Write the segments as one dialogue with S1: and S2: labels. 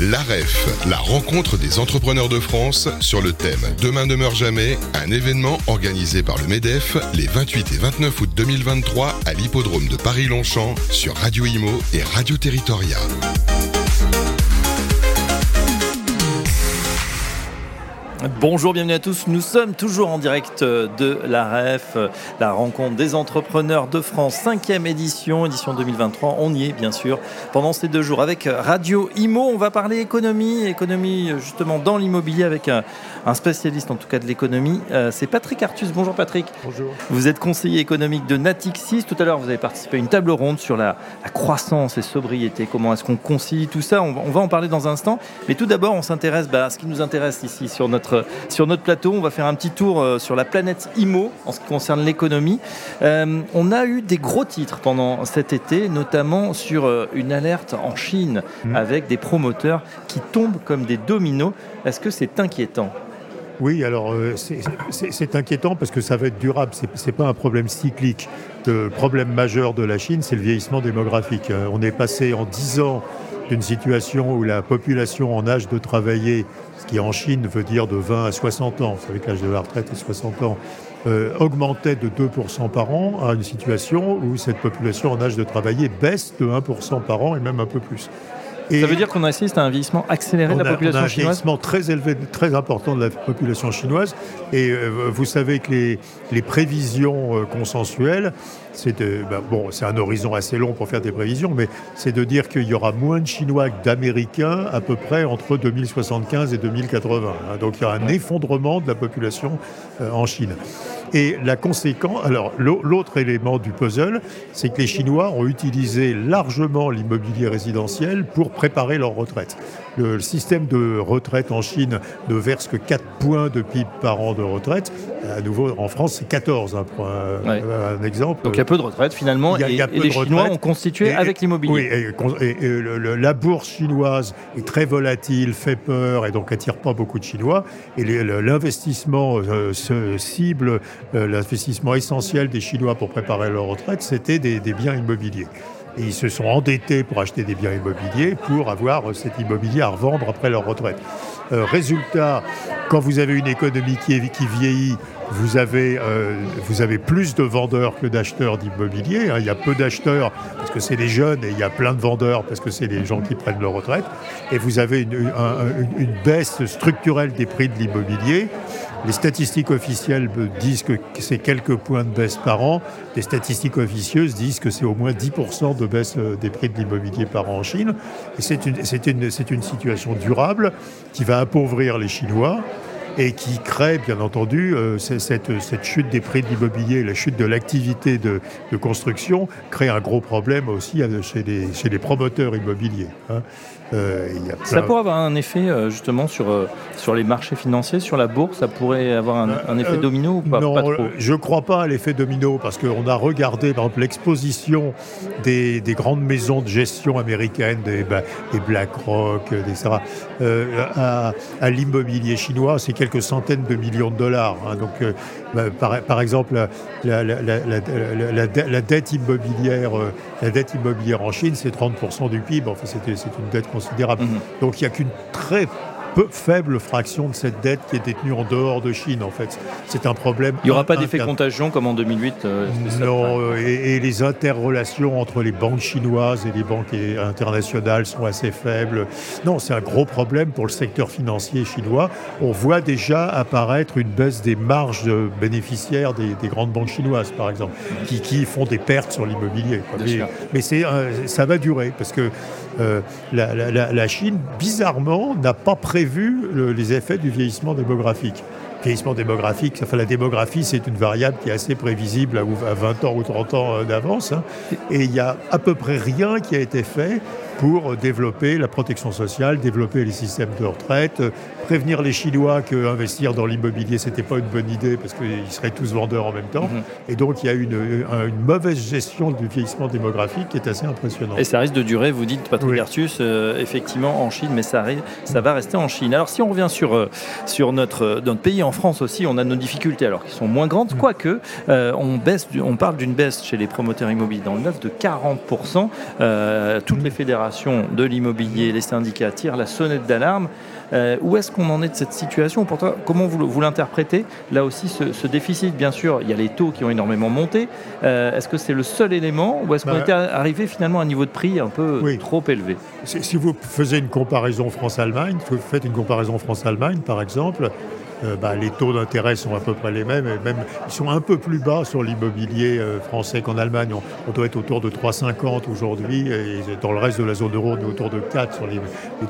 S1: L'AREF, la rencontre des entrepreneurs de France sur le thème Demain ne meurt jamais, un événement organisé par le MEDEF les 28 et 29 août 2023 à l'hippodrome de Paris-Longchamp sur Radio Imo et Radio Territoria.
S2: Bonjour, bienvenue à tous. Nous sommes toujours en direct de la REF, la rencontre des entrepreneurs de France, cinquième édition, édition 2023. On y est, bien sûr, pendant ces deux jours avec Radio Imo. On va parler économie, économie justement dans l'immobilier avec un, spécialiste en tout cas de l'économie. Euh, c'est Patrick Artus. Bonjour Patrick.
S3: Bonjour.
S2: Vous êtes conseiller économique de Natixis. Tout à l'heure, vous avez participé à une table ronde sur la, croissance et sobriété. Comment est-ce qu'on concilie tout ça? On va, en parler dans un instant. Mais tout d'abord, on s'intéresse bah, à ce qui nous intéresse ici sur notre sur notre plateau. On va faire un petit tour euh, sur la planète IMO en ce qui concerne l'économie. Euh, on a eu des gros titres pendant cet été, notamment sur euh, une alerte en Chine mmh. avec des promoteurs qui tombent comme des dominos. Est-ce que c'est inquiétant?
S3: Oui, alors c'est inquiétant parce que ça va être durable. Ce n'est pas un problème cyclique. Le problème majeur de la Chine, c'est le vieillissement démographique. On est passé en 10 ans d'une situation où la population en âge de travailler ce qui en Chine veut dire de 20 à 60 ans, vous savez que l'âge de la retraite est 60 ans, euh, augmentait de 2% par an à une situation où cette population en âge de travailler baisse de 1% par an et même un peu plus.
S2: Ça veut dire qu'on assiste à un vieillissement accéléré de la population chinoise
S3: On a un vieillissement très élevé, très important de la population chinoise. Et euh, vous savez que les, les prévisions euh, consensuelles c'est ben, bon, c'est un horizon assez long pour faire des prévisions, mais c'est de dire qu'il y aura moins de Chinois que d'Américains à peu près entre 2075 et 2080. Hein. Donc il y aura un effondrement de la population euh, en Chine. Et la conséquence, alors l'autre élément du puzzle, c'est que les Chinois ont utilisé largement l'immobilier résidentiel pour préparer leur retraite. Le, système de retraite en Chine ne verse que 4 points de PIB par an de retraite. À nouveau, en France, c'est 14, hein, pour un, exemple.
S2: Donc il y a peu de retraite finalement, et, les Chinois ont constitué avec l'immobilier.
S3: Oui, et, la bourse chinoise est très volatile, fait peur, et donc attire pas beaucoup de Chinois. Et l'investissement euh, cible euh, l'investissement essentiel des Chinois pour préparer leur retraite, c'était des, biens immobiliers. Et ils se sont endettés pour acheter des biens immobiliers pour avoir cet immobilier à revendre après leur retraite. Euh, résultat, quand vous avez une économie qui vieillit, vous avez, euh, vous avez plus de vendeurs que d'acheteurs d'immobilier. Hein. Il y a peu d'acheteurs parce que c'est les jeunes et il y a plein de vendeurs parce que c'est les gens qui prennent leur retraite. Et vous avez une baisse structurelle des prix de l'immobilier les statistiques officielles disent que c'est quelques points de baisse par an. Les statistiques officieuses disent que c'est au moins 10% de baisse euh, des prix de l'immobilier par an en Chine. Et c'est une, une, une situation durable qui va appauvrir les Chinois et qui crée, bien entendu, euh, cette, cette, chute des prix de l'immobilier, la chute de l'activité de, construction, crée un gros problème aussi euh, chez les, chez les promoteurs immobiliers. Hein.
S2: Euh, ça pourrait avoir un effet justement sur, sur les marchés financiers, sur la bourse, ça pourrait avoir un, effet domino ou pas,
S3: Non, je ne crois pas à l'effet domino parce qu'on a regardé par exemple l'exposition des, des, grandes maisons de gestion américaines, des, bah, des BlackRock, etc., à, à l'immobilier chinois, c'est quelques centaines de millions de dollars. Hein. Donc, euh, bah, par, exemple, la, dette immobilière, euh, la dette immobilière en Chine, c'est 30% du PIB. Enfin, c'est une dette considérable. Mm-hmm. Donc, il n'y a qu'une très peu faible fraction de cette dette qui est détenue en dehors de Chine, en fait. C'est un problème.
S2: Il n'y aura pas d'effet contagion comme en 2008
S3: euh, Non, euh, et, les interrelations entre les banques chinoises et les banques internationales sont assez faibles. Non, c'est un gros problème pour le secteur financier chinois. On voit déjà apparaître une baisse des marges bénéficiaires des, grandes banques chinoises, par exemple, qui, qui font des pertes sur l'immobilier. Mais, mais c'est, ça va durer, parce que euh, la, Chine, bizarrement, n'a pas prévu les effets du vieillissement démographique. Vieillissement démographique, enfin, la démographie, c'est une variable qui est assez prévisible à 20 ans ou 30 ans euh, d'avance. Hein. et il n'y a à peu près rien qui a été fait pour développer la protection sociale, développer les systèmes de retraite, prévenir les Chinois qu'investir dans l'immobilier, ce n'était pas une bonne idée parce qu'ils seraient tous vendeurs en même temps. Mhm. Et donc, il y a une, une, mauvaise gestion du vieillissement démographique qui est assez impressionnante.
S2: Et ça risque de durer, vous dites, Patrick oui. effectivement, en Chine, mais ça, ça va rester en Chine. Alors, si on revient sur, euh, sur notre, notre pays, en France aussi, on a nos difficultés, alors qui sont moins grandes, mm. quoique on, baisse, on parle d'une baisse chez les promoteurs immobiliers dans le neuf de 40%. toutes les fédérations de l'immobilier, les syndicats tirent la sonnette d'alarme. Euh, où est-ce qu'on en est de cette situation Pour toi, comment vous, l'interprétez Là aussi, ce, déficit, bien sûr, il y a les taux qui ont énormément monté. Euh, est-ce que c'est le seul élément ou est-ce qu'on bah, était arrivé finalement à un niveau de prix un peu trop élevé
S3: Si vous faisiez une comparaison France-Allemagne, vous faites une comparaison France-Allemagne, par exemple, euh, bah, les taux d'intérêt sont à peu près les mêmes, et même ils sont un peu plus bas sur l'immobilier euh, français qu'en Allemagne. On, doit être autour de 3,50 aujourd'hui, et dans le reste de la zone euro, on est autour de 4 sur les,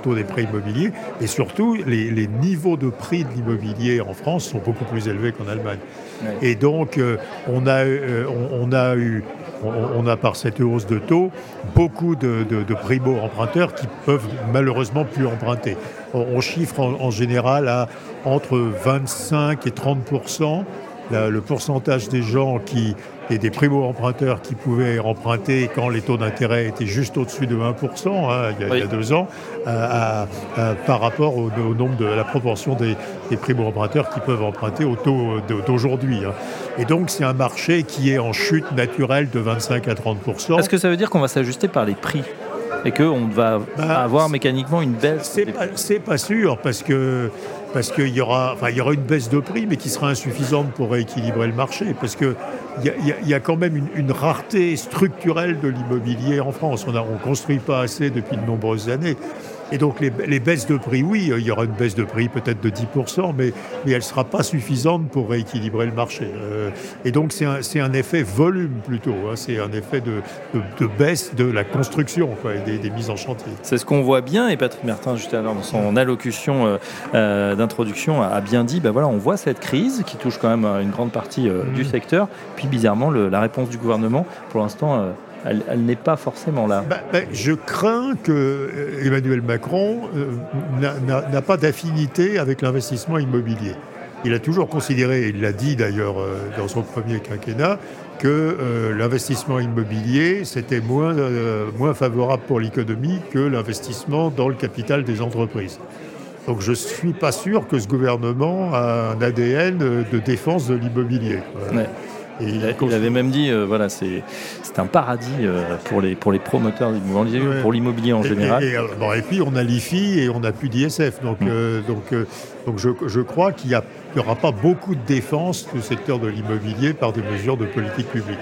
S3: taux des prix immobiliers. Et surtout, les, niveaux de prix de l'immobilier en France sont beaucoup plus élevés qu'en Allemagne. Et donc, euh, on, a, on, a eu on, a par cette hausse de taux beaucoup de, de, primo-emprunteurs qui peuvent malheureusement plus emprunter. On, chiffre en, général à entre 25 et 30% le pourcentage des gens qui, et des primo-emprunteurs qui pouvaient emprunter quand les taux d'intérêt étaient juste au-dessus de 1% hein, il, y a, deux ans, par rapport au, nombre de la proportion des, primo-emprunteurs qui peuvent emprunter au taux d'aujourd'hui. Hein. Et donc c'est un marché qui est en chute naturelle de 25 à 30%.
S2: Est-ce que ça veut dire qu'on va s'ajuster par les prix? Et qu'on va bah, avoir mécaniquement une baisse
S3: C'est pas, pas sûr parce que parce qu'il y aura, enfin, il y aura une baisse de prix, mais qui sera insuffisante pour rééquilibrer le marché, parce qu'il y, y, a quand même une, rareté structurelle de l'immobilier en France. On ne construit pas assez depuis de nombreuses années. Et donc les, baisses de prix, oui, il y aura une baisse de prix peut-être de 10%, mais, mais elle ne sera pas suffisante pour rééquilibrer le marché. Euh, et donc c'est un, un, effet volume plutôt, hein. c'est un effet de, de, baisse de la construction quoi, et des, mises en chantier.
S2: C'est ce qu'on voit bien, et Patrick Martin, juste dans son allocution euh, euh, d'introduction, a bien dit, ben voilà, on voit cette crise qui touche quand même une grande partie du mmh. secteur, puis bizarrement la réponse du gouvernement, pour l'instant elle, n'est pas forcément là.
S3: Bah, bah, je crains que euh, Emmanuel Macron euh, n'a pas d'affinité avec l'investissement immobilier. Il a toujours considéré, il l'a dit d'ailleurs euh, dans son premier quinquennat, que l'investissement immobilier, c'était moins, moins favorable pour l'économie que l'investissement dans le capital des entreprises. Donc je ne suis pas sûr que ce gouvernement a un ADN de défense de l'immobilier.
S2: Il, avait même dit, euh, voilà, c'est un paradis euh, pour, les, pour les promoteurs d'immobilier, pour l'immobilier en général.
S3: Et, et, puis on a l'IFI et on n'a plus d'ISF. Donc, mm. euh, donc, donc je, je crois qu'il n'y aura pas beaucoup de défense du secteur de l'immobilier par des mesures de politique publique.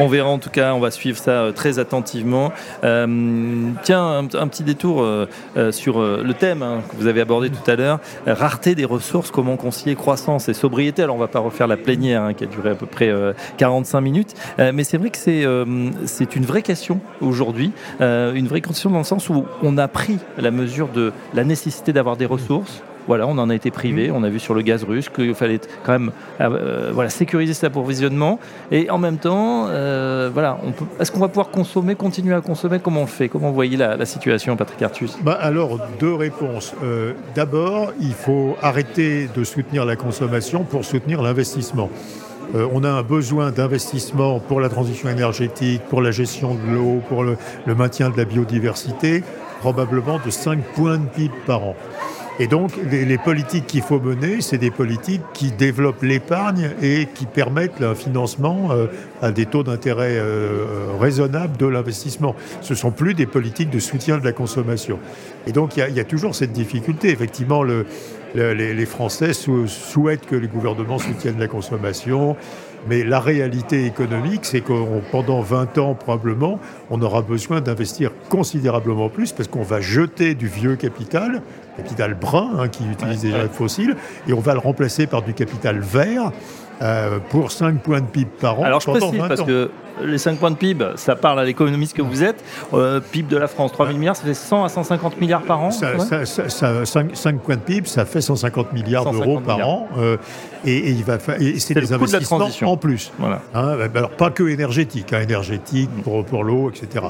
S2: On verra en tout cas, on va suivre ça euh, très attentivement. Euh, tiens, un, petit détour euh, sur le thème hein, que vous avez abordé tout à l'heure, rareté des ressources, comment concilier croissance et sobriété. Alors on ne va pas refaire la plénière hein, qui a duré à peu près 45 minutes, mais c'est vrai que c'est c'est une vraie question aujourd'hui, une vraie question dans le sens où on a pris la mesure de la nécessité d'avoir des ressources, voilà, on en a été privé. Mmh. On a vu sur le gaz russe qu'il fallait quand même euh, voilà, sécuriser cet approvisionnement. Et en même temps, euh, voilà, est-ce qu'on va pouvoir consommer, continuer à consommer? Comment on le fait? Comment vous voyez la, situation, Patrick Artus?
S3: Bah Alors, deux réponses. Euh, d'abord, il faut arrêter de soutenir la consommation pour soutenir l'investissement. on a un besoin d'investissement pour la transition énergétique, pour la gestion de l'eau, pour le, le, maintien de la biodiversité, probablement de 5 points de PIB par an. Et donc, les, politiques qu'il faut mener, c'est des politiques qui développent l'épargne et qui permettent le financement euh, à des taux d'intérêt euh, raisonnables de l'investissement. Ce ne sont plus des politiques de soutien de la consommation. Et donc, il y, a toujours cette difficulté. Effectivement, le, les, Français souhaitent que les gouvernements soutiennent la consommation. Mais la réalité économique, c'est que pendant 20 ans, probablement, on aura besoin d'investir considérablement plus parce qu'on va jeter du vieux capital, capital brun, hein, qui utilise déjà le fossile, et on va le remplacer par du capital vert euh, pour 5 points de PIB par an.
S2: Alors je précise parce que les 5 points de PIB, ça parle à l'économiste que vous êtes. Euh, PIB de la France, 3 000 milliards, ça fait 100 à 150 milliards par an
S3: ça, 5, points de PIB, ça fait 150 milliards d'euros par an. Euh, et, il va c'est des investissements en plus. Voilà. Hein, alors pas que énergétique, hein, énergétique pour, pour l'eau, etc.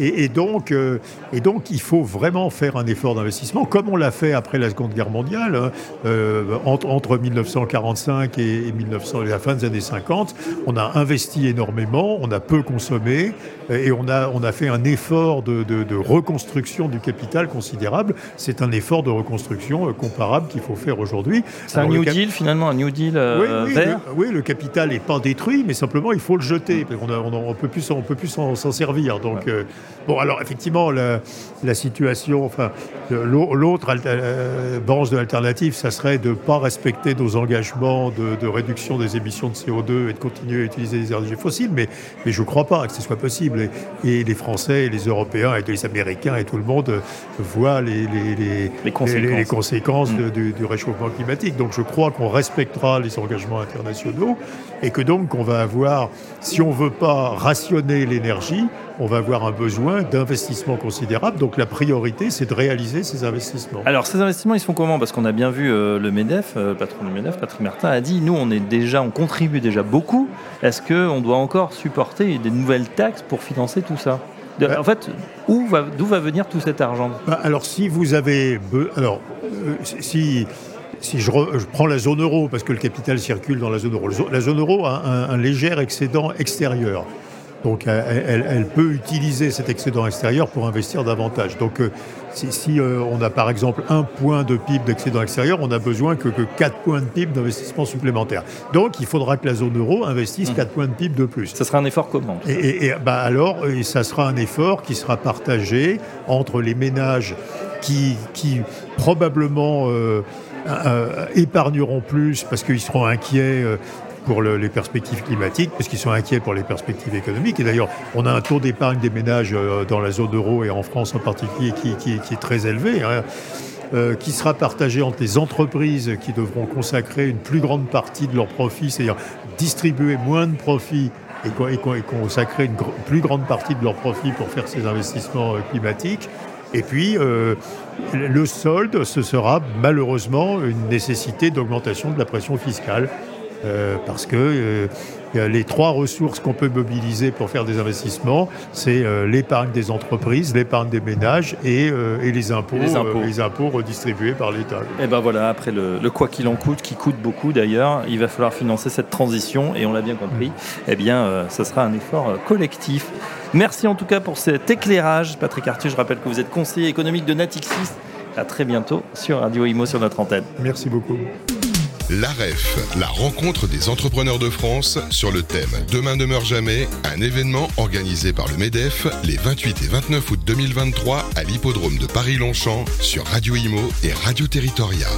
S3: Et, donc, euh, et donc, il faut vraiment faire un effort d'investissement, comme on l'a fait après la Seconde Guerre mondiale, hein, euh, entre, entre, 1945 et, 1900, la fin des années 50. On a investi énormément, on a peu consommé, et on a, on a fait un effort de, de, reconstruction du capital considérable. C'est un effort de reconstruction euh, comparable qu'il faut faire aujourd'hui.
S2: C'est un New Deal, finalement, un New Deal
S3: oui,
S2: oui, vert
S3: le, oui, le capital n'est pas détruit, mais simplement, il faut le jeter. On ne peut plus, on peut plus s'en servir. Donc, bon, alors, effectivement, la, la situation, enfin, l'autre euh, branche de l'alternative, ça serait de ne pas respecter nos engagements de, réduction des émissions de CO2 et de continuer à utiliser des énergies fossiles, mais, mais je ne crois pas que ce soit possible. Et, les Français, et les Européens, et les Américains, et tout le monde voient les, les,
S2: les conséquences,
S3: les, conséquences mm. du, du, réchauffement climatique. Donc je crois qu'on respectera les engagements internationaux et que donc on va avoir, si on ne veut pas rationner l'énergie, on va avoir un besoin d'investissement considérable. Donc la priorité, c'est de réaliser ces investissements.
S2: Alors ces investissements, ils se font comment? Parce qu'on a bien vu euh, le MEDEF, euh, patron du MEDEF, Patrick Martin, a dit, nous, on est déjà, on contribue déjà beaucoup. Est-ce qu'on doit encore supporter des nouvelles taxes pour financer tout ça? En fait, d'où va, va venir tout cet argent?
S3: Bah, Alors, si vous avez. Alors, euh, si si je, prends la zone euro, parce que le capital circule dans la zone euro, la zone euro a un léger excédent extérieur. Donc elle, peut utiliser cet excédent extérieur pour investir davantage. Donc euh, si, euh, on a par exemple un point de PIB d'excédent extérieur, on a besoin que, que 4 points de PIB d'investissement supplémentaire. Donc il faudra que la zone euro investisse 4 mmh. points de PIB de plus.
S2: Ça sera un effort commun.
S3: Et, bah alors, et ça sera un effort qui sera partagé entre les ménages qui, qui probablement euh, épargneront plus parce qu'ils seront inquiets pour les perspectives climatiques, parce qu'ils sont inquiets pour les perspectives économiques. Et d'ailleurs, on a un taux d'épargne des ménages euh, dans la zone euro et en France en particulier qui, est très élevé. Hein, euh, qui sera partagé entre les entreprises qui devront consacrer une plus grande partie de leurs profits, c'est-à-dire distribuer moins de profits et, consacrer une plus grande partie de leurs profits pour faire ces investissements euh, climatiques. Et puis, le solde, ce sera malheureusement une nécessité d'augmentation de la pression fiscale. Euh, parce que euh, les trois ressources qu'on peut mobiliser pour faire des investissements, c'est euh, l'épargne des entreprises, l'épargne des ménages et, les, impôts, les, impôts. redistribués par l'État.
S2: Et ben voilà, après le, quoi qu'il en coûte, qui coûte beaucoup d'ailleurs, il va falloir financer cette transition et on l'a bien compris. Eh bien, ce sera un effort collectif. Merci en tout cas pour cet éclairage, Patrick Arthur. Je rappelle que vous êtes conseiller économique de Natixis. À très bientôt sur Radio Imo sur notre antenne.
S3: Merci beaucoup.
S1: L'AREF, la rencontre des entrepreneurs de France sur le thème Demain ne meurt jamais, un événement organisé par le MEDEF les 28 et 29 août 2023 à l'hippodrome de Paris-Longchamp sur Radio Imo et Radio Territoria.